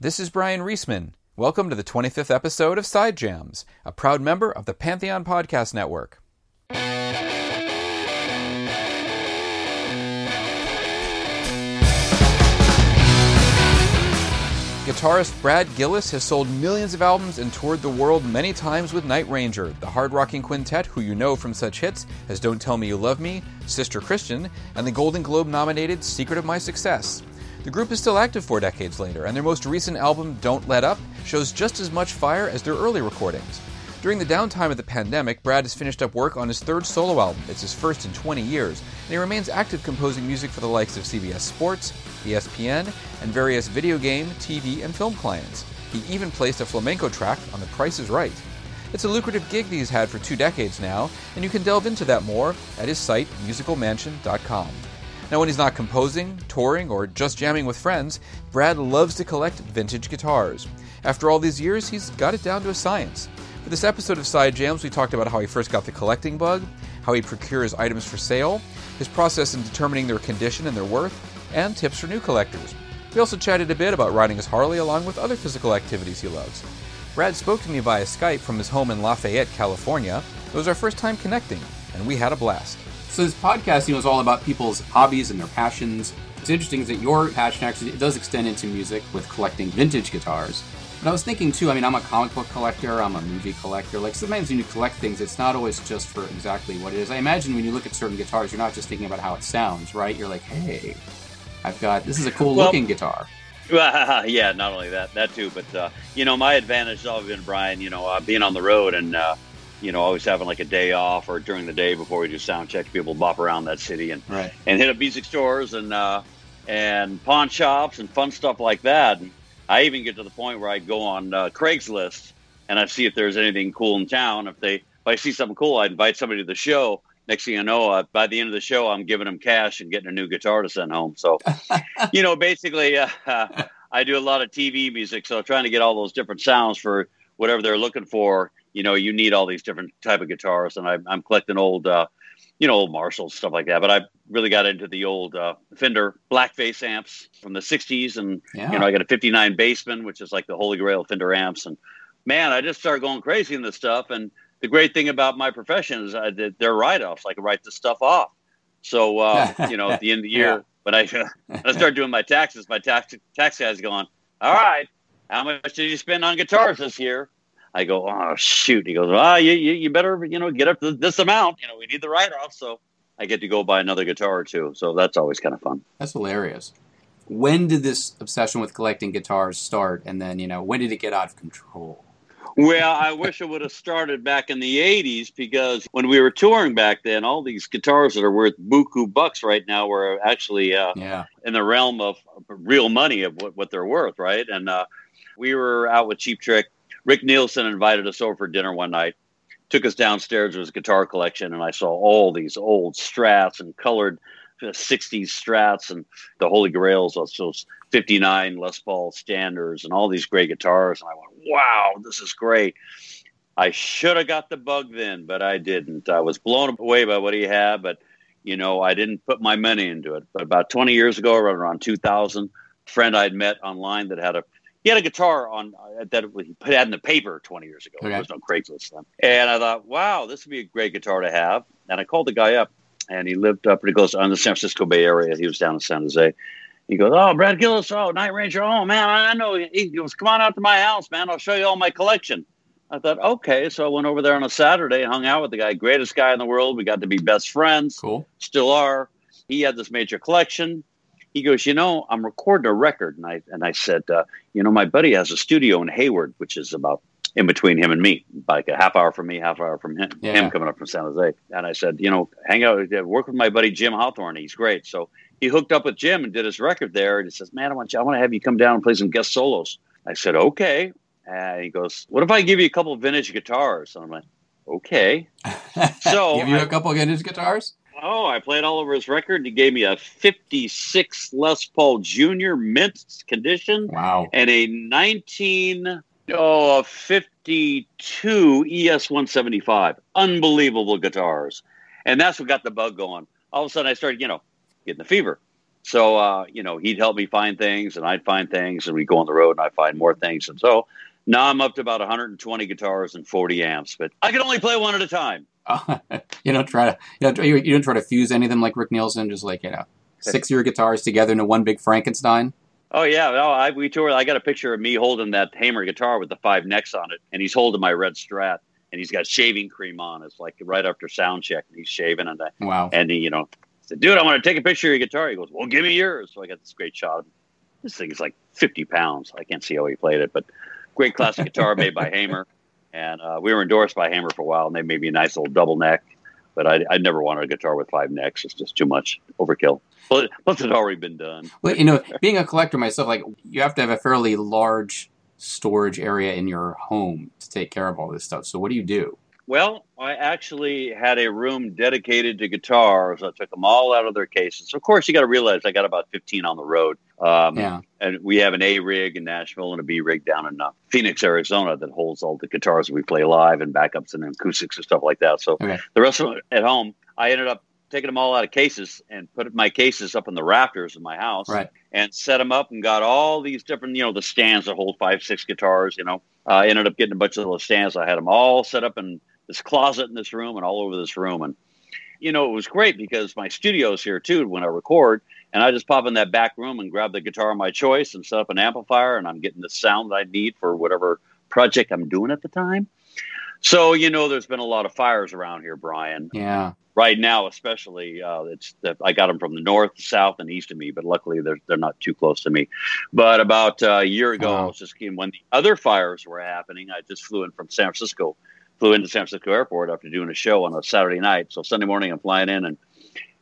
This is Bryan Reesman. Welcome to the 25th episode of Side Jams, a proud member of the Pantheon Podcast Network. Guitarist Brad Gillis has sold millions of albums and toured the world many times with Night Ranger, the hard rocking quintet who you know from such hits as Don't Tell Me You Love Me, Sister Christian, and the Golden Globe nominated Secret of My Success. The group is still active four decades later, and their most recent album, Don't Let Up, shows just as much fire as their early recordings. During the downtime of the pandemic, Brad has finished up work on his third solo album. It's his first in 20 years, and he remains active composing music for the likes of CBS Sports, ESPN, and various video game, TV, and film clients. He even placed a flamenco track on The Price is Right. It's a lucrative gig that he's had for two decades now, and you can delve into that more at his site, musicalmansion.com. Now, when he's not composing, touring, or just jamming with friends, Brad loves to collect vintage guitars. After all these years, he's got it down to a science. For this episode of Side Jams, we talked about how he first got the collecting bug, how he procures items for sale, his process in determining their condition and their worth, and tips for new collectors. We also chatted a bit about riding his Harley along with other physical activities he loves. Brad spoke to me via Skype from his home in Lafayette, California. It was our first time connecting, and we had a blast. So this podcast, you know, is all about people's hobbies and their passions. What's interesting is that your passion actually it does extend into music with collecting vintage guitars. But I was thinking too. I mean, I'm a comic book collector. I'm a movie collector. Like sometimes when you collect things, it's not always just for exactly what it is. I imagine when you look at certain guitars, you're not just thinking about how it sounds, right? You're like, hey, I've got this is a cool well, looking guitar. Yeah, not only that, that too, but uh, you know, my advantage has always been Brian. You know, uh, being on the road and uh, you know, always having like a day off or during the day before we do sound check, people bop around that city and right. and hit up music stores and uh, and pawn shops and fun stuff like that. And I even get to the point where I go on uh, Craigslist and I see if there's anything cool in town. If they if I see something cool, I invite somebody to the show. Next thing you know, uh, by the end of the show, I'm giving them cash and getting a new guitar to send home. So, you know, basically, uh, I do a lot of TV music, so trying to get all those different sounds for whatever they're looking for you know, you need all these different type of guitars, and I, am collecting old, uh, you know, old Marshalls stuff like that. But I really got into the old uh, Fender blackface amps from the '60s, and yeah. you know, I got a '59 Bassman, which is like the holy grail of Fender amps. And man, I just started going crazy in this stuff. And the great thing about my profession is I did, they're write-offs. I can write this stuff off. So uh, you know, at the end of the year, yeah. when I when I start doing my taxes, my tax tax guy's going, "All right, how much did you spend on guitars this year?" I go, oh shoot. He goes, ah, you, you, you better, you know, get up to this amount. You know, we need the write off. So I get to go buy another guitar or two. So that's always kind of fun. That's hilarious. When did this obsession with collecting guitars start? And then, you know, when did it get out of control? Well, I wish it would have started back in the 80s because when we were touring back then, all these guitars that are worth buku bucks right now were actually uh, yeah. in the realm of real money of what, what they're worth, right? And uh, we were out with Cheap Trick Rick Nielsen invited us over for dinner one night, took us downstairs to his guitar collection, and I saw all these old strats and colored uh, 60s strats and the Holy Grails, those 59 Les Paul standards and all these great guitars. And I went, wow, this is great. I should have got the bug then, but I didn't. I was blown away by what he had, but you know, I didn't put my money into it. But about 20 years ago, around 2000, a friend I'd met online that had a he had a guitar on uh, that he put out in the paper 20 years ago. Okay. There was no Craigslist then. And I thought, wow, this would be a great guitar to have. And I called the guy up, and he lived up pretty close on the San Francisco Bay Area. He was down in San Jose. He goes, "Oh, Brad Gillis, oh, Night Ranger, oh man, I know." He goes, "Come on out to my house, man. I'll show you all my collection." I thought, okay, so I went over there on a Saturday and hung out with the guy, greatest guy in the world. We got to be best friends. Cool. Still are. He had this major collection. He goes, you know, I'm recording a record, and I and I said, uh, you know, my buddy has a studio in Hayward, which is about in between him and me, like a half hour from me, half hour from him. Yeah. Him coming up from San Jose, and I said, you know, hang out, work with my buddy Jim Hawthorne. He's great. So he hooked up with Jim and did his record there. And he says, man, I want you, I want to have you come down and play some guest solos. I said, okay. And he goes, what if I give you a couple of vintage guitars? And I'm like, okay. So give you I- a couple of vintage guitars. Oh, I played all over his record. He gave me a 56 Les Paul Junior mint condition Wow. and a 19 oh, a 52 ES 175. Unbelievable guitars. And that's what got the bug going. All of a sudden I started, you know, getting the fever. So uh, you know, he'd help me find things and I'd find things and we'd go on the road and I'd find more things. And so now I'm up to about 120 guitars and 40 amps, but I can only play one at a time. you don't try to you, know, you, you don't try to fuse any of them like Rick Nielsen, just like you know, six of your guitars together into one big Frankenstein. Oh yeah, no, I we toured. I got a picture of me holding that Hamer guitar with the five necks on it, and he's holding my red Strat, and he's got shaving cream on. It's like right after sound check, and he's shaving, and I, Wow. and he, you know, said, "Dude, I want to take a picture of your guitar." He goes, "Well, give me yours." So I got this great shot. This thing is like fifty pounds. I can't see how he played it, but great classic guitar made by Hamer, and uh, we were endorsed by Hamer for a while, and they made me a nice little double neck. But I, I never wanted a guitar with five necks. It's just too much overkill. Plus, plus it had already been done. Well, you know, being a collector myself, like you have to have a fairly large storage area in your home to take care of all this stuff. So what do you do? Well, I actually had a room dedicated to guitars. I took them all out of their cases. Of course, you got to realize I got about 15 on the road. Um, Yeah. And we have an A rig in Nashville and a B rig down in uh, Phoenix, Arizona that holds all the guitars we play live and backups and acoustics and stuff like that. So Okay. the rest of them at home, I ended up taking them all out of cases and put my cases up in the rafters of my house Right. and set them up and got all these different, you know, the stands that hold five, six guitars. You know, I ended up getting a bunch of those stands. I had them all set up in this closet in this room and all over this room. And, you know, it was great because my studio's here too when I record. And I just pop in that back room and grab the guitar of my choice and set up an amplifier. And I'm getting the sound that I need for whatever project I'm doing at the time. So, you know, there's been a lot of fires around here, Brian Yeah. right now, especially, uh, it's the, I got them from the north, south, and east of me, but luckily they're they're not too close to me. But about uh, a year ago, I was just when the other fires were happening. I just flew in from San Francisco, flew into San Francisco Airport after doing a show on a Saturday night. So Sunday morning, I'm flying in and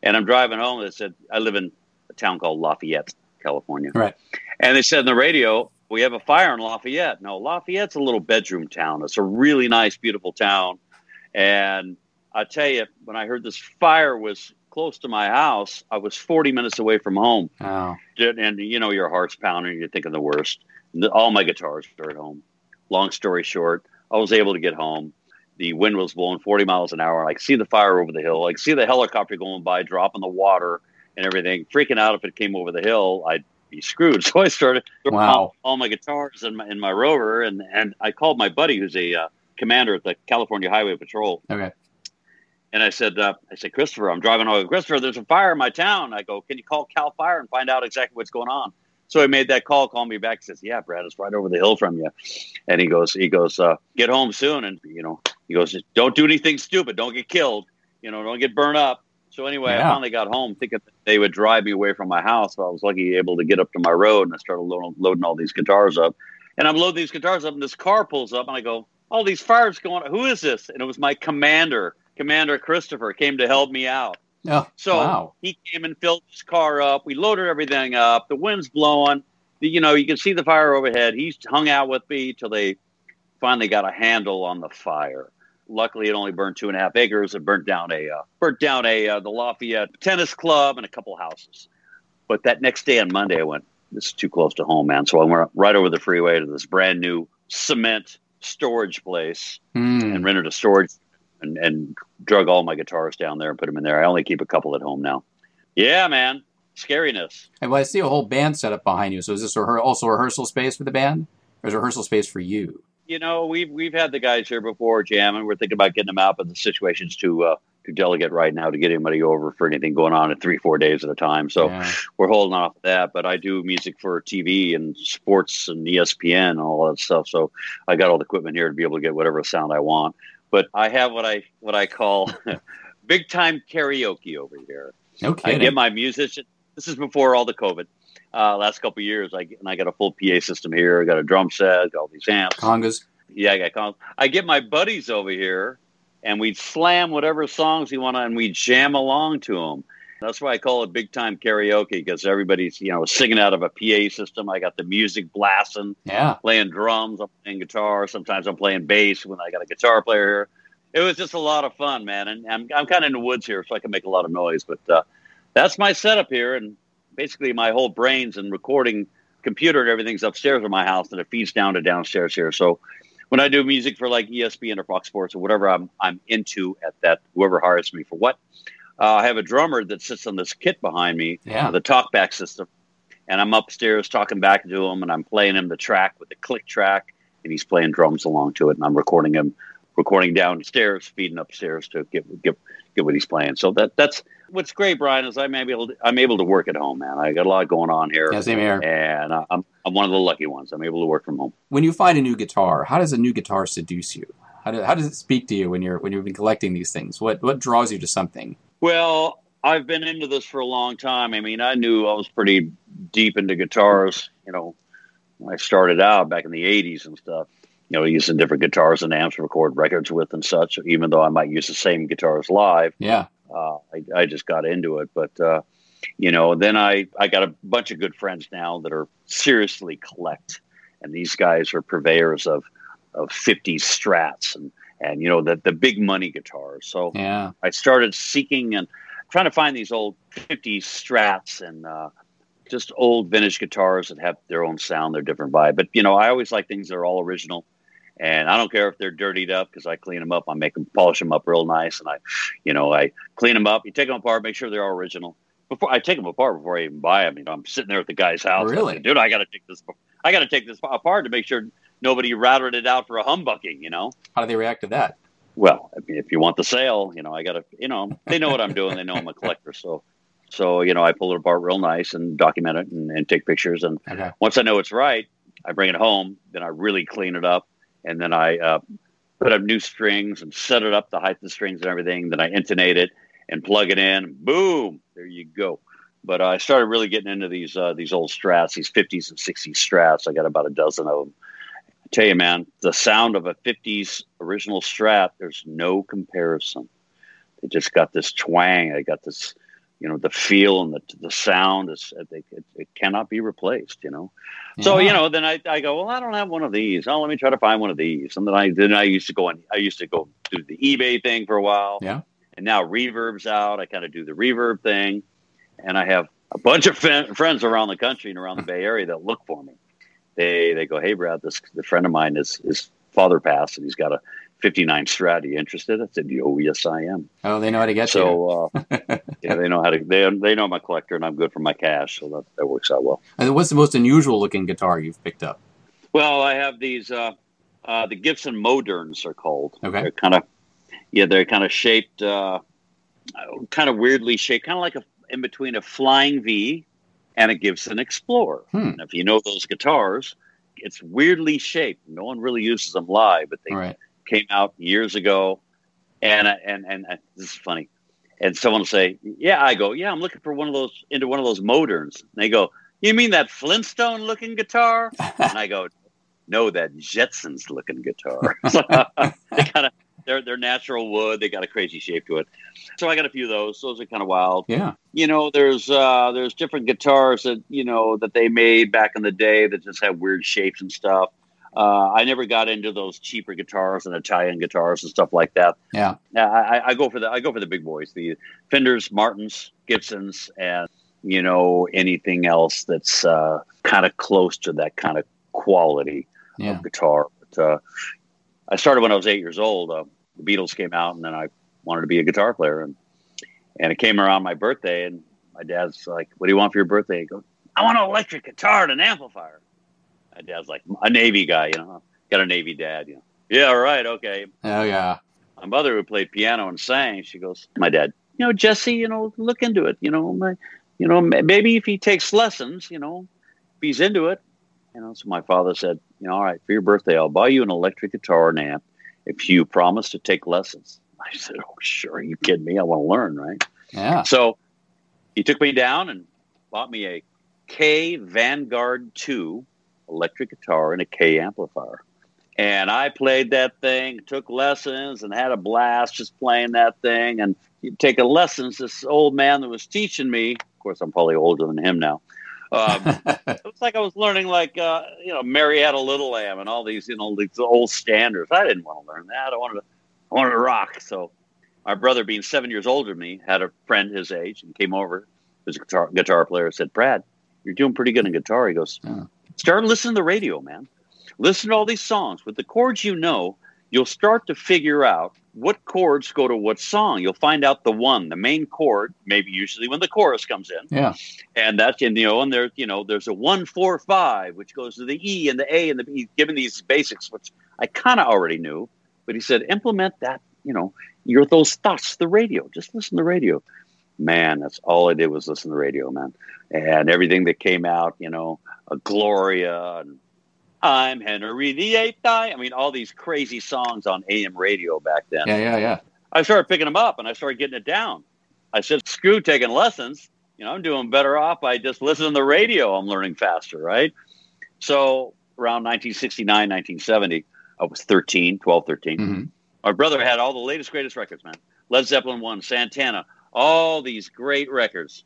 and I'm driving home. They said I live in a town called Lafayette, California, Right. and they said in the radio, we have a fire in Lafayette. No, Lafayette's a little bedroom town. It's a really nice, beautiful town. And I tell you, when I heard this fire was close to my house, I was 40 minutes away from home. Oh. And, you know, your heart's pounding, you're thinking the worst. All my guitars are at home. Long story short, I was able to get home. The wind was blowing 40 miles an hour. I could see the fire over the hill. I could see the helicopter going by, dropping the water and everything. Freaking out if it came over the hill, I'd be screwed. So I started throwing Wow. all, my guitars in my, in my rover, and, and I called my buddy who's a uh, commander at the California Highway Patrol, Okay. and I said, uh, I said, Christopher, I'm driving over. Christopher, there's a fire in my town. I go, can you call Cal Fire and find out exactly what's going on? So he made that call, called me back, says, yeah, Brad, it's right over the hill from you. And he goes, he goes, uh, get home soon. And, you know, he goes, don't do anything stupid. Don't get killed. You know, don't get burned up. So anyway, I finally got home thinking that they would drive me away from my house. So I was lucky able to get up to my road and I started loading, loading all these guitars up. And I'm loading these guitars up and this car pulls up and I go, all these fires going, who is this? And it was my commander, Commander Christopher came to help me out. Oh. So wow. he came and filled his car up. We loaded everything up. The wind's blowing. The, you know, you can see the fire overhead. He's hung out with me till they finally got a handle on the fire. Luckily, it only burned two and a half acres. It burnt down a uh, burnt down a uh, the Lafayette tennis club and a couple houses. But that next day on Monday, I went, "This is too close to home, man." So I went right over the freeway to this brand new cement storage place Hmm. and rented a storage and, and drug all my guitars down there and put them in there. I only keep a couple at home now. Yeah, man. Scariness. And well, I see a whole band set up behind you. So is this also a rehearsal space for the band? Or is it a rehearsal space for you? You know, we've we've had the guys here before jamming. We're thinking about getting them out, but the situation's too uh, to delegate right now to get anybody over for anything going on in three, four days at a time. So Yeah. we're holding off that. But I do music for TV and sports and ESPN and all that stuff. So I got all the equipment here to be able to get whatever sound I want. But I have what I what I call big time karaoke over here. No I get my musician. This is before all the COVID. Uh, last couple of years, I and I got a full PA system here. I got a drum set, got all these amps. Congas. Yeah, I got congas. I get my buddies over here, and we'd slam whatever songs we want, and we'd jam along to them. That's why I call it big time karaoke because everybody's you know singing out of a PA system. I got the music blasting, Yeah. playing drums, I'm playing guitar. Sometimes I'm playing bass when I got a guitar player here. It was just a lot of fun, man. And I'm I'm kind of in the woods here, so I can make a lot of noise. But uh, that's my setup here, and basically my whole brains and recording computer and everything's upstairs in my house, and it feeds down to downstairs here. So when I do music for like ESPN or Fox Sports or whatever I'm I'm into at that, whoever hires me for what, uh, I have a drummer that sits on this kit behind me, Yeah. the talkback system, and I'm upstairs talking back to him, and I'm playing him the track with the click track, and he's playing drums along to it, and I'm recording him, recording downstairs, feeding upstairs to get get get what he's playing. So that that's what's great, Brian, is I'm able to, I'm able to work at home, man. I got a lot going on here, Yeah, same here. and I- I'm I'm one of the lucky ones. I'm able to work from home. When you find a new guitar, how does a new guitar seduce you? How, do, how does it speak to you when you're when you've been collecting these things? What what draws you to something? Well, I've been into this for a long time. I mean, I knew I was pretty deep into guitars, you know, when I started out back in the 80s and stuff, you know, using different guitars and amps to record records with and such, even though I might use the same guitars live. Yeah. Uh, I, I just got into it. But, uh, you know, then I, I got a bunch of good friends now that are seriously collect. And these guys are purveyors of, of 50s strats and, and, you know, the, the big money guitars. So, Yeah. I started seeking and trying to find these old 50s strats and uh, just old vintage guitars that have their own sound, their different vibe. But, you know, I always like things that are all original. And I don't care if they're dirtied up because I clean them up. I make them, polish them up real nice. And I, you know, I clean them up. You take them apart, make sure they're all original. Before I take them apart before I even buy them, you know, I'm sitting there at the guy's house. Really? say, Dude, I got to take this, I got to take this apart to make sure nobody routed it out for a humbucking, you know? How do they react to that? well, I mean, if you want the sale, you know, I got to, you know, they know what I'm doing. They know I'm a collector. So, so, you know, I pull it apart real nice and document it and, and take pictures. And Okay. once I know it's right, I bring it home. Then I really clean it up. And then I uh, put up new strings and set it up, the height of the strings and everything. Then I intonate it and plug it in. Boom, there you go. But I started really getting into these uh, these old strats, these 50s and 60s strats. I got about a dozen of them. I tell you, man, the sound of a 50s original strat, there's no comparison. They just got this twang. They got this, you know, the feel and the, the sound is, they, it, it cannot be replaced, you know? So, you know, then I, I go, well, I don't have one of these. Oh, let me try to find one of these. And then I, then I used to go on, I used to go do the eBay thing for a while. Yeah. And now reverb's out. I kind of do the reverb thing. And I have a bunch of fen- friends around the country and around the Bay Area that look for me. They they go, hey Brad, this the friend of mine is his father passed and he's got a '59 Strat. Are you interested? I said, oh yes, I am. Oh, they know how to get you. So uh, yeah, they know how to. They they know I'm a collector and I'm good for my cash, so that that works out well. And what's the most unusual looking guitar you've picked up? Well, I have these. Uh, uh, the Gibson Moderns are called. Okay. They're kind of yeah, they're kind of shaped, uh, kind of weirdly shaped, kind of like a in between a Flying V and a Gibson Explorer. Hmm. If you know those guitars, it's weirdly shaped. No one really uses them live, but they right. came out years ago. And and and uh, this is funny. And someone will say, "Yeah," I go, "Yeah, I'm looking for one of those into one of those Moderns." And they go, "You mean that Flintstone looking guitar?" and I go, "No, that Jetsons looking guitar." they kind of they're they're natural wood. They got a crazy shape to it. So I got a few of those. Those are kind of wild Yeah. you know there's uh there's different guitars that you know that they made back in the day that just have weird shapes and stuff uh, I never got into those cheaper guitars and Italian guitars and stuff like that. Yeah. Yeah, I, I- I go for the I go for the big boys, the Fenders, Martins, Gibsons, and you know anything else that's uh, kind of close to that kind of quality Yeah. of guitar. But, uh, I started when I was eight years old. The Beatles came out, and then I wanted to be a guitar player, and and it came around my birthday, and my dad's like, "What do you want for your birthday?" He goes, "I want an electric guitar and an amplifier." My dad's like a Navy guy, you know, got a Navy dad, you know. Yeah, right, okay. Oh yeah. my mother who played piano and sang, she goes, "My dad, you know, Jesse, you know, look into it. You know, my, you know, maybe if he takes lessons, you know, if he's into it, you know." So my father said, "You know, all right, for your birthday, I'll buy you an electric guitar and amp if you promise to take lessons." I said, "Oh, sure. Are you kidding me? I want to learn, right?" Yeah. So he took me down and bought me a Kay Vanguard 2 electric guitar and a Kay amplifier. And I played that thing, took lessons, and had a blast just playing that thing. And taking lessons, this old man that was teaching me, of course, I'm probably older than him now. Um, it was like I was learning, like uh, you know, Mary Had a Little Lamb and all these, you know, these old standards. I didn't want to learn that. I wanted to, I wanted to rock. So my brother, being seven years older than me, had a friend his age and came over. His guitar guitar player said, "Brad, you're doing pretty good in guitar." He goes. "Start listening to the radio, man. Listen to all these songs with the chords you know. You'll start to figure out what chords go to what song. You'll find out the one, the main chord, maybe usually when the chorus comes in, Yeah. and that's in you know, and there's you know, there's a one, four, five, which goes to the E and the A and the B. Given these basics, which I kind of already knew, but he said implement that. You know, your those thoughts the radio. Just listen to the radio. Man, that's all I did was listen to the radio, man, and everything that came out. You know, a Gloria and I'm Henry VIII. I mean, all these crazy songs on AM radio back then. Yeah. Yeah. Yeah. I started picking them up and I started getting it down. I said, screw taking lessons. You know, I'm doing better off by just listening to the radio. I'm learning faster, right? So around 1969, 1970, I was 13, 12, 13. hmm My brother had all the latest, greatest records, man. Led Zeppelin 1, Santana, all these great records.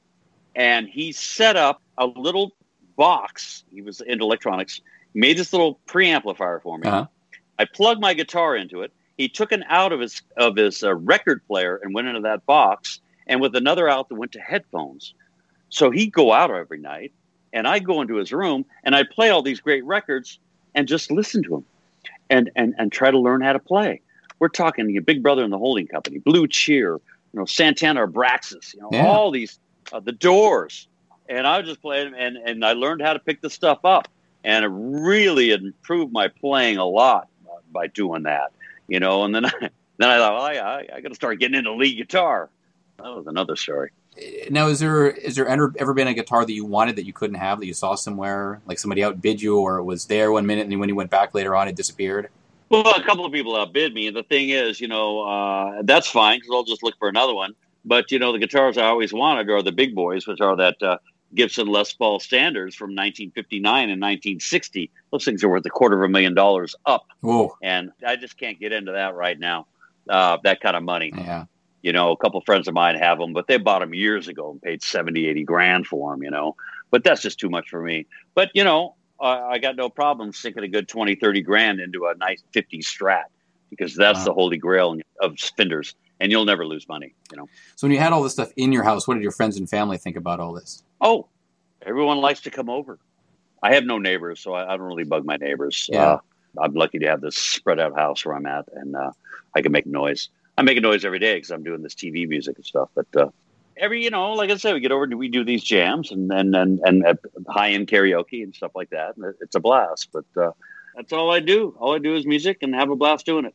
And he set up a little box. He was into electronics, made this little preamplifier for me. Uh-huh. I plugged my guitar into it. He took an out of his of his uh, record player and went into that box, and with another out that went to headphones. So he'd go out every night, and I'd go into his room and I'd play all these great records and just listen to him, and and and try to learn how to play. We're talking your Big Brother and the Holding Company, Blue Cheer, you know, Santana Abraxas, you know, Yeah. all these, uh, the Doors, and I was just playing, and and I learned how to pick the stuff up, and it really improved my playing a lot by doing that, you know. And then I, then I thought, well, I, I, I got to start getting into lead guitar. That was another story. Now, is there is there ever, ever been a guitar that you wanted that you couldn't have that you saw somewhere, like somebody outbid you, or it was there one minute and then when you went back later on, it disappeared? Well, a couple of people outbid me, and the thing is, you know, uh, that's fine because I'll just look for another one. But you know, the guitars I always wanted are the big boys, which are that uh, Gibson Les Paul standards from 1959 and 1960. Those things are worth a quarter of a million dollars up, Whoa, and I just can't get into that right now. Uh, that kind of money. yeah, You know, a couple friends of mine have them, but they bought them years ago and paid 70, 80 grand for them, you know. But that's just too much for me. But, you know, uh, I got no problem sinking a good 20, 30 grand into a nice 50 strat because that's Wow. the holy grail of Fenders and you'll never lose money, you know. So when you had all this stuff in your house, what did your friends and family think about all this? Oh, everyone likes to come over. I have no neighbors, so I, I don't really bug my neighbors. Yeah. Uh, I'm lucky to have this spread out house where I'm at, and uh, I can make noise. I make a noise every day because I'm doing this TV music and stuff. But uh, every, you know, like I said, we get over, we do these jams and and and, and uh, high end karaoke and stuff like that. And it's a blast. But uh, that's all I do. All I do is music and have a blast doing it.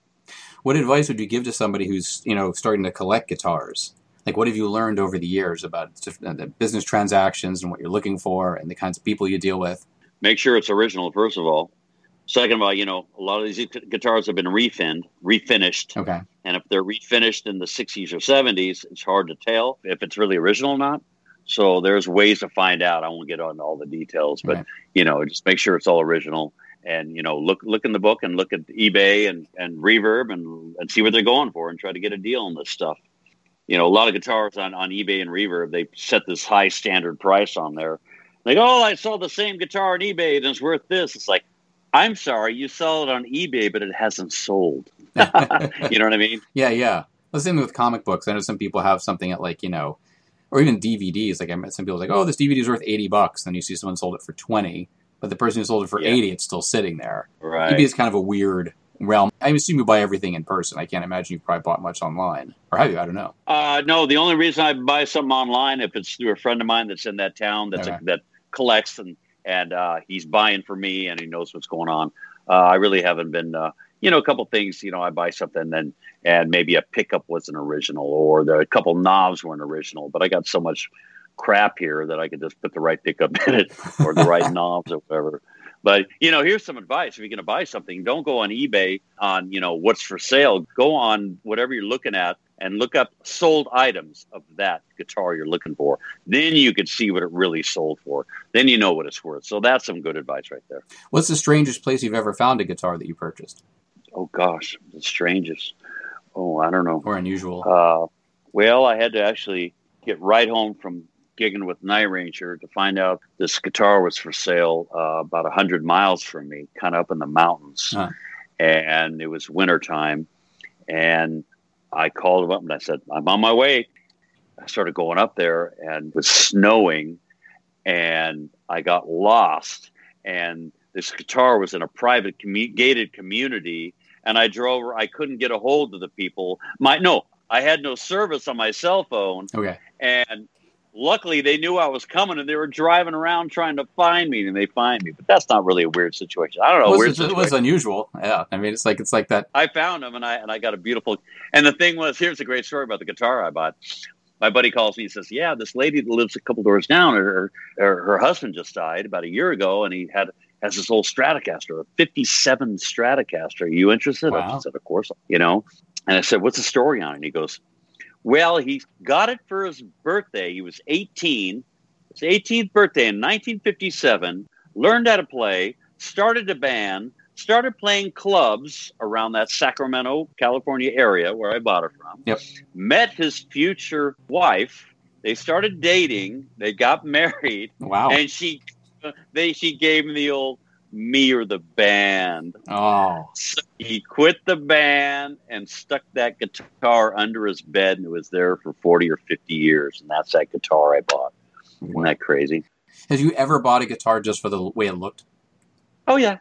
What advice would you give to somebody who's you know starting to collect guitars? Like, what have you learned over the years about uh, the business transactions and what you're looking for and the kinds of people you deal with? Make sure it's original, first of all. Second of all, you know, a lot of these guitars have been refinned, refinished. Okay, And if they're refinished in the 60s or 70s, it's hard to tell if it's really original or not. So there's ways to find out. I won't get on all the details, but Right. you know, just make sure it's all original. And you know, look look in the book and look at eBay and and Reverb and and see what they're going for and try to get a deal on this stuff. You know, a lot of guitars on on eBay and Reverb they set this high standard price on there. Like, oh, I saw the same guitar on eBay and it's worth this. It's like, I'm sorry, you saw it on eBay, but it hasn't sold. you know what I mean? yeah, yeah. The same with comic books. I know some people have something at like you know, or even DVDs. Like I met some people like, oh, this DVD is worth eighty bucks. Then you see someone sold it for twenty, but the person who sold it for Yeah. eighty, it's still sitting there. Right. eBay is kind of a weird realm. I assume you buy everything in person. I can't imagine you've probably bought much online, or have you? I don't know. Uh, no, the only reason I buy something online if it's through a friend of mine that's in that town that's Okay. a, that collects and and uh, he's buying for me and he knows what's going on. Uh, I really haven't been uh, you know, a couple things, you know, I buy something and and maybe a pickup wasn't original or the a couple knobs weren't original, but I got so much crap here that I could just put the right pickup in it or the right knobs or whatever. But you know, here's some advice: if you're going to buy something, don't go on eBay on you know what's for sale. Go on whatever you're looking at and look up sold items of that guitar you're looking for. Then you could see what it really sold for. Then you know what it's worth. So that's some good advice right there. What's the strangest place you've ever found a guitar that you purchased? Oh gosh, the strangest. Oh, I don't know. Or unusual? Uh, well, I had to actually get right home from gigging with Night Ranger to find out this guitar was for sale uh, about 100 miles from me, kind of up in the mountains. Huh. And it was wintertime. And I called him up and I said, I'm on my way. I started going up there and it was snowing and I got lost. And this guitar was in a private commu- gated community and I drove I couldn't get a hold of the people. My no, I had no service on my cell phone Okay. and luckily they knew I was coming and they were driving around trying to find me and they find me. But that's not really a weird situation. I don't know. It weird was, it was unusual. Yeah. I mean, it's like it's like that. I found them and I and I got a beautiful. And the thing was, here's a great story about the guitar I bought. My buddy calls me and says, "Yeah, this lady that lives a couple doors down, her her, her husband just died about a year ago, and he had has this old Stratocaster, a '57 Stratocaster. Are you interested?" Wow. I said, "Of course." You know, and I said, "What's the story on it?" And he goes, "Well, he got it for his birthday. He was 18. His 18th birthday in 1957. Learned how to play. Started a band." Started playing clubs around that Sacramento, California area where I bought it from Yep. met his future wife. They started dating. They got married, Wow. and she they she gave him the old me or the band. oh. So he quit the band and stuck that guitar under his bed, and it was there for forty or fifty years. And that's that guitar I bought. Isn't that crazy? Have you ever bought a guitar just for the way it looked? Oh yeah.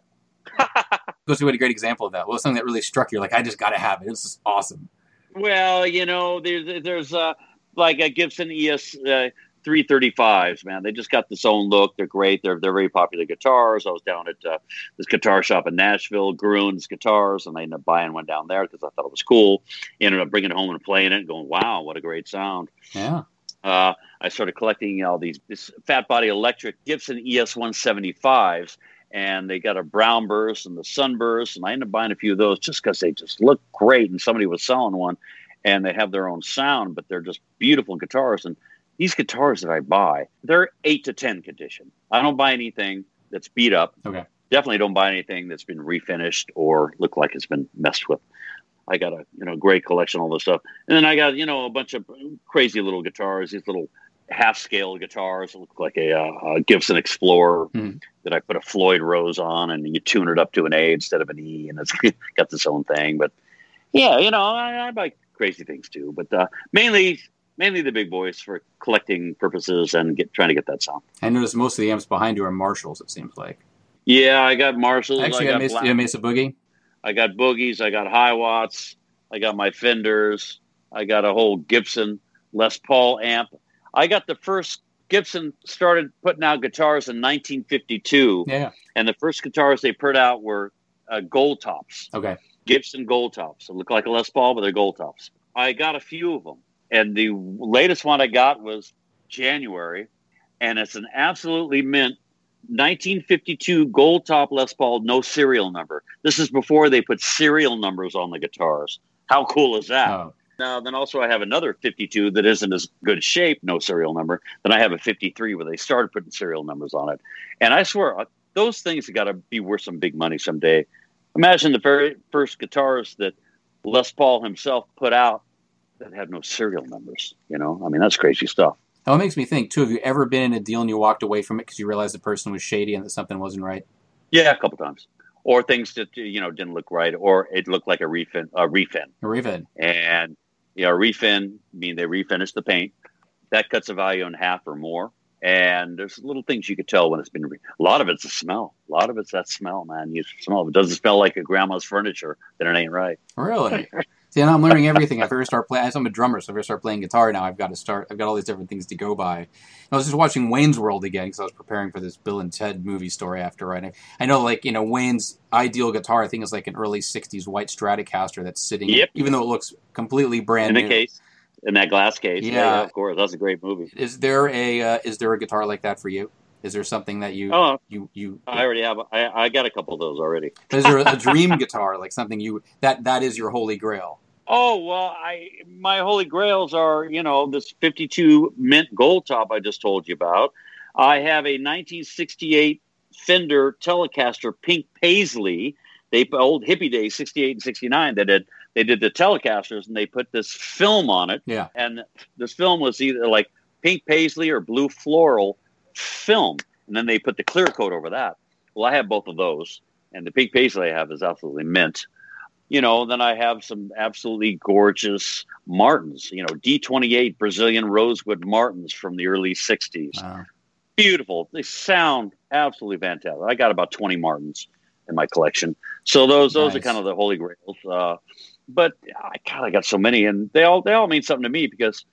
Goes to a great example of that. What was something that really struck you? Like, I just got to have it. This is awesome. Well, you know, there's there's uh, like a Gibson ES uh, 335s, man. They just got this own look. They're great. They're they're very popular guitars. I was down at uh, this guitar shop in Nashville, Gruhn's Guitars, and I ended up buying one down there because I thought it was cool. Ended up bringing it home and playing it, and going, "Wow, what a great sound!" Yeah. Uh, I started collecting all these this fat body electric Gibson ES 175s, and they got a brown burst and the sunburst, and I ended up buying a few of those just because they just look great. And somebody was selling one, and they have their own sound, but they're just beautiful guitars. And these guitars that I buy, they're eight to ten condition. I don't buy anything that's beat up. Okay. Definitely don't buy anything that's been refinished or look like it's been messed with. I got a you know great collection, all this stuff, and then I got you know a bunch of crazy little guitars, these little half scale guitars that look like a, uh, a Gibson Explorer Hmm. that I put a Floyd Rose on, and you tune it up to an A instead of an E, and it's got its own thing. But yeah, you know I, I buy crazy things too, but uh, mainly mainly the big boys for collecting purposes and get trying to get that sound. I noticed most of the amps behind you are Marshalls, it seems like. Yeah, I got Marshalls. Actually, I got got, Mesa, Black- yeah, Mesa Boogie. I got boogies, I got Hiwatts, I got my Fenders, I got a whole Gibson Les Paul amp. I got the first Gibson started putting out guitars in 1952, Yeah. and the first guitars they put out were uh, gold tops, Okay. Gibson gold tops. They look like a Les Paul, but they're gold tops. I got a few of them, and the latest one I got was January, and it's an absolutely mint 1952 gold top Les Paul, no serial number. This is before they put serial numbers on the guitars. How cool is that? Oh, Now, then also I have another 52 that isn't as good shape, no serial number. Then I have a 53 where they started putting serial numbers on it. And I swear, uh, those things have got to be worth some big money someday. Imagine the very first guitars that Les Paul himself put out that had no serial numbers. You know, I mean, that's crazy stuff. Now, it makes me think, too, have you ever been in a deal and you walked away from it because you realized the person was shady and that something wasn't right? Yeah, a couple times. Or things that, you know, didn't look right, or it looked like a refin, a refin. a even, and you know a refin I mean they refinish the paint that cuts the value in half or more and there's little things you could tell when it's been re- a lot of it's the smell a lot of it's that smell man you smell if it doesn't smell like a grandma's furniture then it ain't right really? See, and I'm learning everything. I ever start playing, I'm a drummer, so if I start playing guitar now, I've got to start. I've got all these different things to go by. I was just watching Wayne's World again because I was preparing for this Bill and Ted movie story after writing. I know, like you know, Wayne's ideal guitar, I think, is like an early '60s white Stratocaster that's sitting, Yep. even though it looks completely brand in new. case, in that glass case. Yeah, Yeah. yeah, of course. That's a great movie. Is there a uh, is there a guitar like that for you? Is there something that you Oh, you you? I already have. I, I got a couple of those already. Is there a dream guitar like something you that that is your holy grail? Oh well, I my holy grails are you know this 52 mint gold top I just told you about. I have a 1968 Fender Telecaster pink paisley. They old hippie days 68 and 69 that did they did the Telecasters and they put this film on it Yeah. and this film was either like pink paisley or blue floral film and then they put the clear coat over that. Well, I have both of those and the pink paisley I have is absolutely mint you know, then I have some absolutely gorgeous Martins, you know, D28 Brazilian rosewood Martins from the early 60s. Uh, Beautiful. They sound absolutely fantastic. I got about 20 Martins in my collection. So those those Nice. are kind of the holy grails. Uh, but I God, I got so many and they all they all mean something to me because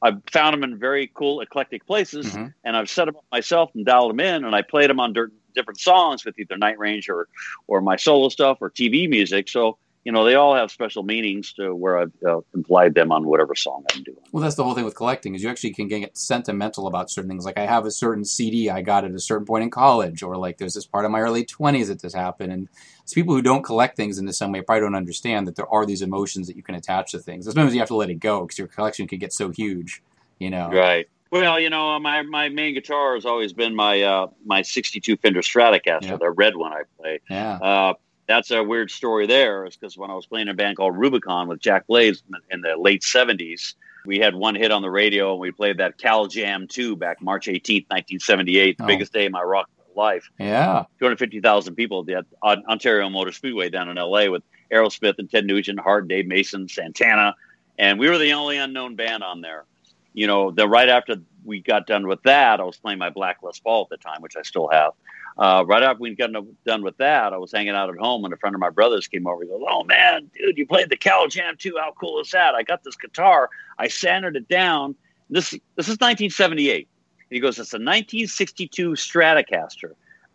I've found them in very cool eclectic places Mhm. and I've set them up myself and dialed them in and I played them on dir- different songs with either Night Range or or my solo stuff or TV music. So you know they all have special meanings to where I've uh, implied them on whatever song I'm doing. Well, that's the whole thing with collecting is you actually can get sentimental about certain things. Like I have a certain CD I got at a certain point in college, or like there's this part of my early 20s that this happened. And it's people who don't collect things in the same way probably don't understand that there are these emotions that you can attach to things. Sometimes you have to let it go because your collection can get so huge, you know. Right. Well, you know, my my main guitar has always been my uh, my '62 Fender Stratocaster, Yeah. the red one I play. Yeah. Uh, that's a weird story there, is because when I was playing in a band called Rubicon with Jack Blades in the late '70s, we had one hit on the radio, and we played that Cal Jam 2 back March 18th, 1978, the Oh. biggest day of my rock life. Yeah. 250,000 people at the Ontario Motor Speedway down in LA with Aerosmith and Ted Nugent, Heart, Dave Mason, Santana, and we were the only unknown band on there. You know, the right after we got done with that, I was playing my Black Les Paul at the time, which I still have. Uh, right after we got done with that, I was hanging out at home, and a friend of my brother's came over. He goes, "Oh man, dude, you played the Cal Jam too? How cool is that? I got this guitar. I sanded it down. This this is 1978." And he goes, "It's a 1962 Stratocaster."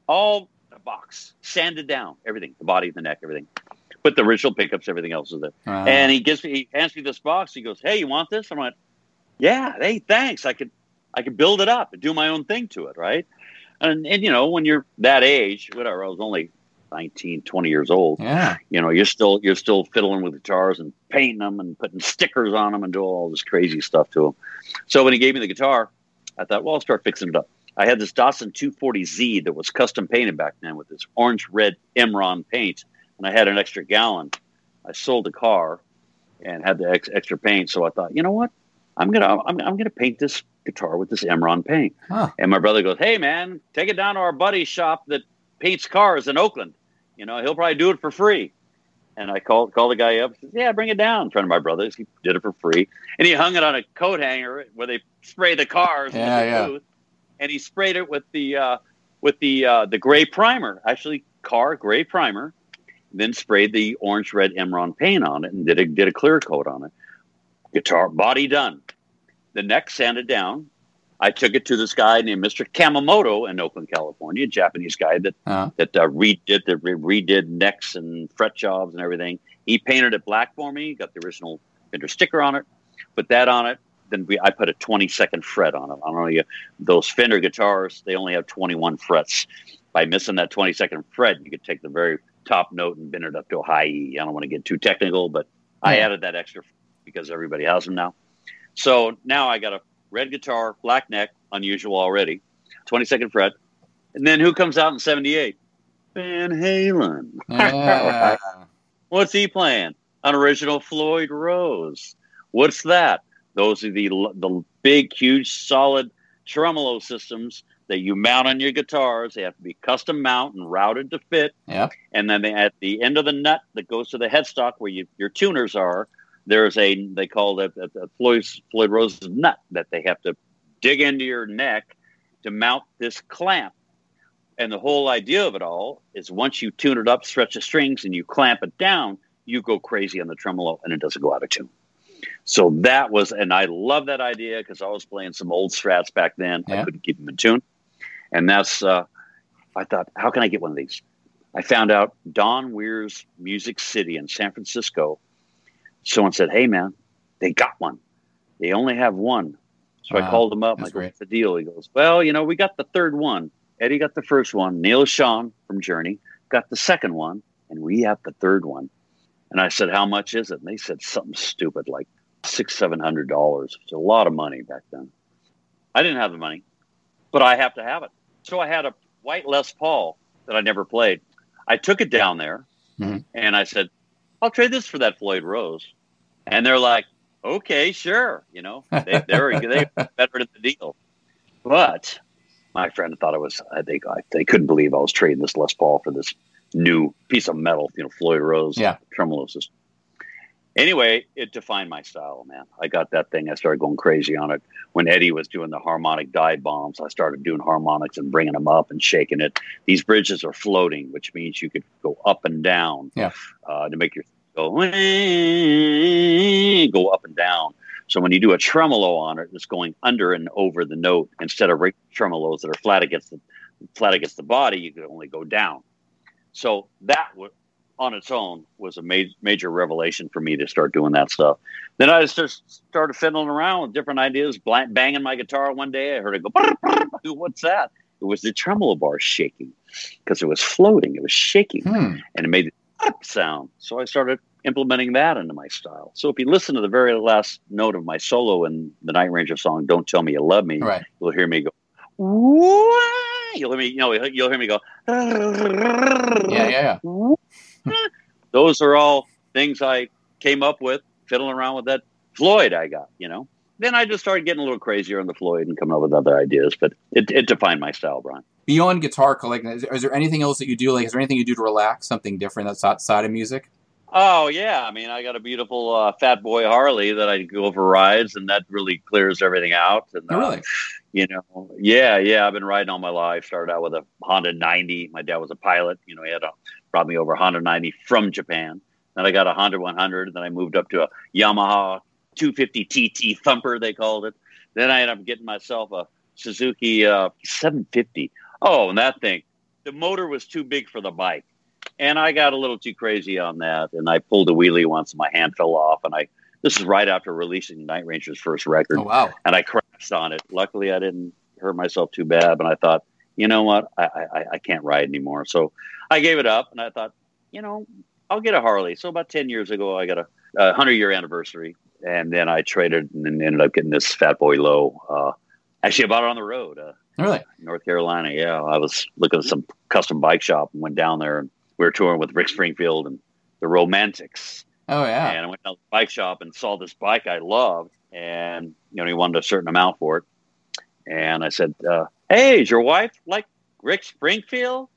all the box, sanded down, everything, the body, the neck, everything. But the original pickups, everything else is there. And he gives me, he hands me this box. He goes, "Hey, you want this?" I'm like, "Yeah, hey, thanks. I could, I could build it up and do my own thing to it, right?" And and you know, when you're that age, whatever, I was only 19, 20 years old. yeah. You know, you're still you're still fiddling with guitars and painting them and putting stickers on them and doing all this crazy stuff to them. So when he gave me the guitar, I thought, well, I'll start fixing it up. I had this Datsun 240Z that was custom painted back then with this orange red Imron paint, and I had an extra gallon. I sold the car and had the ex- extra paint, so I thought, you know what? I'm gonna I'm, I'm gonna paint this guitar with this Imron paint. Huh. And my brother goes, "Hey man, take it down to our buddy's shop that paints cars in Oakland. You know, he'll probably do it for free." And I called called the guy up. Said, "Yeah, bring it down." In front of my brother's. He did it for free, and he hung it on a coat hanger where they spray the cars. in the Yeah, yeah. booth. And he sprayed it with the uh, with the uh, the gray primer, actually car gray primer. Then sprayed the orange red Imron paint on it and did a did a clear coat on it. Guitar body done. The neck sanded down. I took it to this guy named Mr. Kamamoto in Oakland, California, a Japanese guy that Uh, that uh, redid the re- redid necks and fret jobs and everything. He painted it black for me. Got the original Fender sticker on it. Put that on it. Then we, I put a 20 second fret on it. I don't know you. Those Fender guitars, they only have 21 frets. By missing that 20 second fret, you could take the very top note and bend it up to a high E. I don't want to get too technical, but I added that extra because everybody has them now. So now I got a red guitar, black neck, unusual already, 20 second fret. And then who comes out in 78? Van Halen. yeah. What's he playing? An original Floyd Rose. What's that? Those are the the big, huge, solid tremolo systems that you mount on your guitars. They have to be custom mount and routed to fit. Yep. And then they, at the end of the nut that goes to the headstock where you, your tuners are, there's a they call it a, a Floyd Floyd Rose's nut that they have to dig into your neck to mount this clamp. And the whole idea of it all is once you tune it up, stretch the strings, and you clamp it down, you go crazy on the tremolo and it doesn't go out of tune. So that was, and I love that idea because I was playing some old strats back then. Yeah. I couldn't keep them in tune. And that's, uh, I thought, how can I get one of these? I found out Don Wehr's Music City in San Francisco. Someone said, hey, man, they got one. They only have one. So I called him up. That's I go, great. what's the deal? He goes, well, you know, we got the third one. Eddie got the first one. Neal Schon from Journey got the second one. And we have the third one. And I said, how much is it? And they said something stupid like six, seven hundred dollars. It's a lot of money back then. I didn't have the money, but I have to have it. So I had a white Les Paul that I never played. I took it down there Mhm. and I said, I'll trade this for that Floyd Rose. And they're like, okay, sure. You know, they, they're, they better than the deal. But my friend thought it was, I think I, they couldn't believe I was trading this Les Paul for this new piece of metal, you know, Floyd Rose Yeah. tremolo system. Anyway, it defined my style, man. I got that thing. I started going crazy on it. When Eddie was doing the harmonic dive bombs, I started doing harmonics and bringing them up and shaking it. These bridges are floating, which means you could go up and down Yeah. uh, to make your go go up and down. So when you do a tremolo on it, it's going under and over the note instead of tremolos that are flat against the flat against the body. You could only go down. So that wa- on its own was a major major revelation for me to start doing that stuff. Then I just started fiddling around with different ideas, bla- banging my guitar one day. I heard it go, "Brr, brr." what's that? It was the tremolo bar shaking because it was floating. It was shaking Hmm. and it made sound. So I started implementing that into my style. So if you listen to the very last note of my solo in the Night Ranger song, "Don't Tell Me You Love Me," Right. you'll hear me go. "Wah." You'll hear me, you know, you'll hear me go. Yeah, yeah, yeah. Those are all things I came up with fiddling around with that Floyd I got. You know. Then I just started getting a little crazier on the Floyd and coming up with other ideas, but it, it defined my style, Bryan. Beyond guitar collecting, is, is there anything else that you do? Like, is there anything you do to relax? Something different that's outside of music? Oh yeah, I mean, I got a beautiful uh, Fat Boy Harley that I go for rides, and that really clears everything out. And Oh, uh, really? you know, yeah, yeah, I've been riding all my life. Started out with a Honda 90. My dad was a pilot. You know, he had a, brought me over a Honda 90 from Japan. Then I got a Honda 100. Then I moved up to a Yamaha 250 TT Thumper, they called it. Then I ended up getting myself a Suzuki uh, 750. Oh, and that thing, the motor was too big for the bike. And I got a little too crazy on that. And I pulled a wheelie once and my hand fell off. And I, this is right after releasing Night Ranger's first record Oh, wow. and I crashed on it. Luckily, I didn't hurt myself too bad. But I thought, you know what, I, I, I can't ride anymore. So I gave it up, and I thought, you know, I'll get a Harley. So about ten years ago, I got a, a hundred year anniversary, and then I traded and then ended up getting this Fat Boy Low. Uh, actually, I bought it on the road, uh, Really? North Carolina. Yeah, I was looking at some custom bike shop and went down there, and we were touring with Rick Springfield and the Romantics. Oh, yeah. And I went down to the bike shop and saw this bike I loved, and you know he wanted a certain amount for it. And I said, uh, "Hey, is your wife like Rick Springfield?"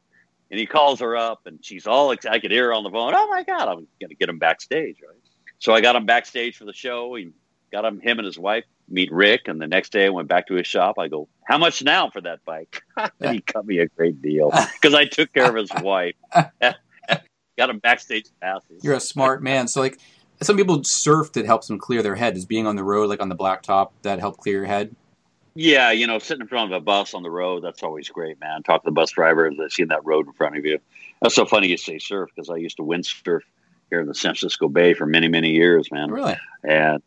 And he calls her up, and she's all ex- I could hear her on the phone. Oh my God, I'm gonna get him backstage, right? So I got him backstage for the show. He got him, him and his wife meet Rick, and the next day I went back to his shop. I go, "How much now for that bike?" and he cut me a great deal because I took care of his wife. got him backstage passes. You're a smart man. So, like, some people surf that helps them clear their head. Is being on the road, like on the blacktop, that help clear your head? Yeah, you know, sitting in front of a bus on the road, that's always great, man. Talk to the bus driver, seeing that road in front of you. That's so funny you say surf because I used to windsurf here in the San Francisco Bay for many, many years, man. Really? And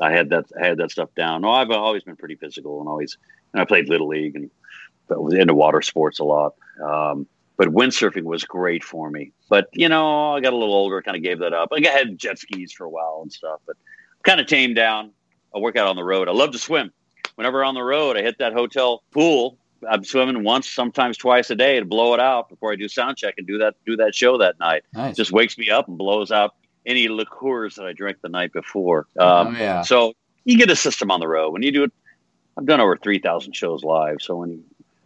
I had that I had that stuff down. No, I've always been pretty physical and always and I played little league and but was into water sports a lot. Um, but windsurfing was great for me. But you know, I got a little older, kind of gave that up. I had jet skis for a while and stuff, but kind of tamed down. I work out on the road. I love to swim. Whenever on the road, I hit that hotel pool. I'm swimming once, sometimes twice a day to blow it out before I do sound check and do that do that show that night. Nice. Just wakes me up and blows out any liqueurs that I drank the night before. oh, Um, yeah. So you get a system on the road when you do it. I've done over three thousand shows live, so when you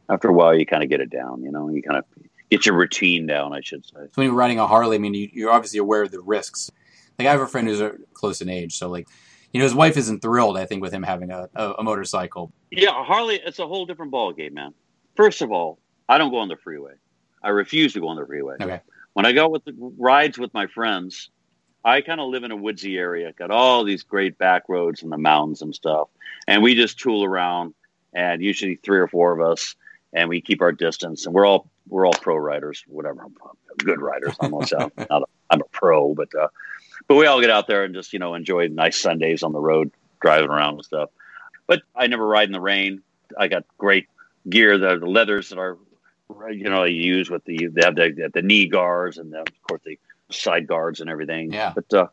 after a while you kind of get it down. You know, you kind of get your routine down. I should say. So when you're riding a Harley, I mean, you, you're obviously aware of the risks. Like I have a friend who's close in age, so like, you know, his wife isn't thrilled. I think with him having a, a, a motorcycle. Yeah, Harley, it's a whole different ball game, man. First of all, I don't go on the freeway. I refuse to go on the freeway. Okay. When I go with the rides with my friends, I kind of live in a woodsy area, got all these great back roads and the mountains and stuff, and we just tool around, and usually three or four of us, and we keep our distance, and we're all we're all pro riders, whatever, good riders. I'm not, not a, I'm a pro, but uh, but we all get out there and just you know enjoy nice Sundays on the road, driving around and stuff. But I never ride in the rain. I got great gear, the, the leathers that are you know you use with the they have the, the knee guards and the, of course the side guards and everything. Yeah. But uh,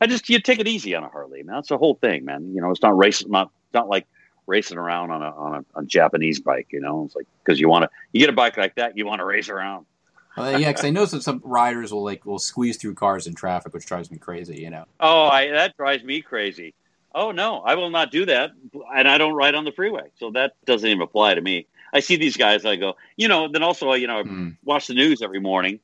I just you take it easy on a Harley, man. That's the whole thing, man. You know, it's not racing, not not like racing around on a on a, a Japanese bike. You know, it's like because you want to you get a bike like that, you want to race around. Well, yeah, because I know some, some riders will like will squeeze through cars in traffic, which drives me crazy. You know. Oh, I, that drives me crazy. Oh no, I will not do that, and I don't ride on the freeway, so that doesn't even apply to me. I see these guys, I go, you know. Then also, you know, mm. watch the news every morning.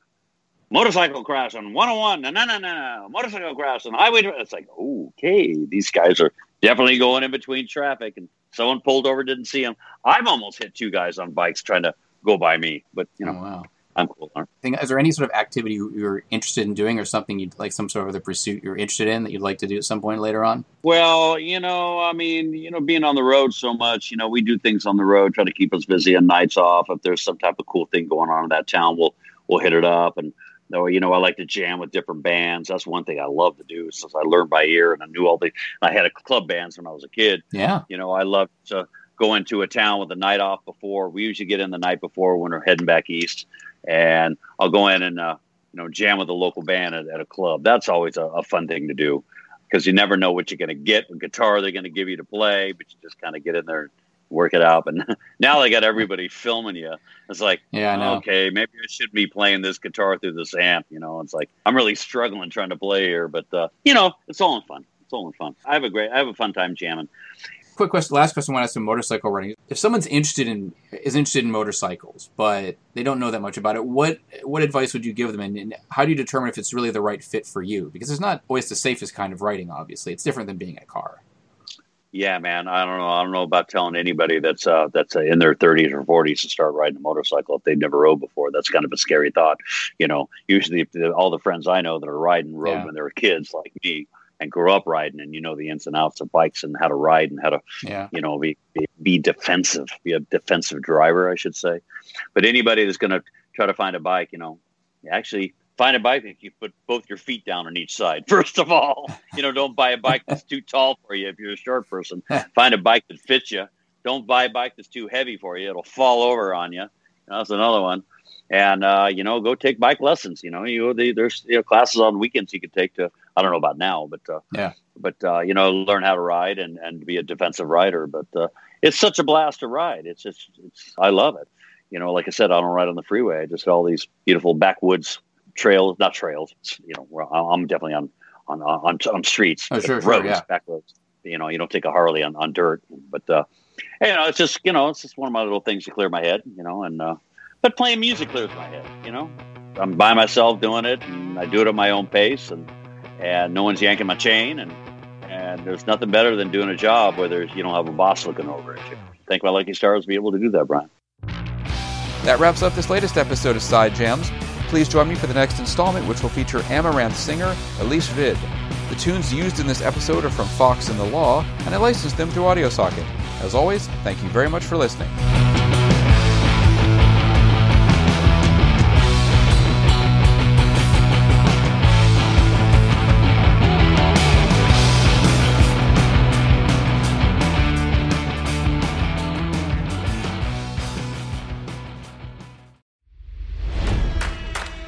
Motorcycle crash on 101. No, no, no, no. Motorcycle crash on highway. It's like, okay, these guys are definitely going in between traffic, and someone pulled over, didn't see them. I've almost hit two guys on bikes trying to go by me, but you know, oh, wow. I'm cool. Is there any sort of activity you're interested in doing, or something you'd like, some sort of the pursuit you're interested in that you'd like to do at some point later on? Well, you know, I mean, you know, being on the road so much, you know, we do things on the road, try to keep us busy on nights off. If there's some type of cool thing going on in that town, we'll we'll hit it up. And or you know, I like to jam with different bands. That's one thing I love to do since I learned by ear and I knew all the. I had a club bands when I was a kid. Yeah, you know, I love to go into a town with a night off before. We usually get in the night before when we're heading back east and I'll go in and uh, you know jam with a local band at, at a club. That's always a, a fun thing to do because you never know what you're going to get, what guitar they're going to give you to play, but you just kind of get in there work it out. But now they got everybody filming you. It's like, yeah, okay, maybe I should be playing this guitar through this amp. You know, it's like I'm really struggling trying to play here, but uh, you know, it's all in fun. It's all in fun. I have a great, I have a fun time jamming quick question. Last question. I want to ask motorcycle running. If someone's interested in is interested in motorcycles, but they don't know that much about it, what what advice would you give them, and, and, how do you determine if it's really the right fit for you? Because it's not always the safest kind of riding. Obviously, it's different than being in a car. Yeah, man. I don't know. I don't know about telling anybody that's uh, that's uh, in their 30s or 40s to start riding a motorcycle if they've never rode before. That's kind of a scary thought. You know, usually all the friends I know that are riding rode yeah. when they were kids, like me and grew up riding and you know the ins and outs of bikes and how to ride and how to yeah. you know be, be, be defensive be a defensive driver i should say but anybody that's going to try to find a bike you know actually find a bike that you put both your feet down on each side first of all. You know don't buy a bike that's too tall for you if you're a short person. Find a bike that fits you. Don't buy a bike that's too heavy for you. It'll fall over on you. That's another one. And uh, you know go take bike lessons. You know you there's you know, classes on weekends you could take to I don't know about now, but uh, yeah, but uh, you know, learn how to ride and and be a defensive rider. But uh, it's such a blast to ride. It's just it's I love it. You know, like I said, I don't ride on the freeway. I just all these beautiful backwoods trails, not trails. You know, I'm definitely on on on, on streets, oh, sure, roads, sure, yeah. back roads. You know, you don't take a Harley on, on dirt, but uh, you know, it's just you know, it's just one of my little things to clear my head. You know, and uh, but playing music clears my head. You know, I'm by myself doing it, and I do it at my own pace, and and no one's yanking my chain, and and there's nothing better than doing a job where there's you don't have a boss looking over at you. Thank my lucky stars to be able to do that, Bryan. That wraps up this latest episode of Side Jams. Please join me for the next installment, which will feature Amaranthe singer Elize Ryd. The tunes used in this episode are from Fox and the Law, and I licensed them through AudioSocket. As always, thank you very much for listening.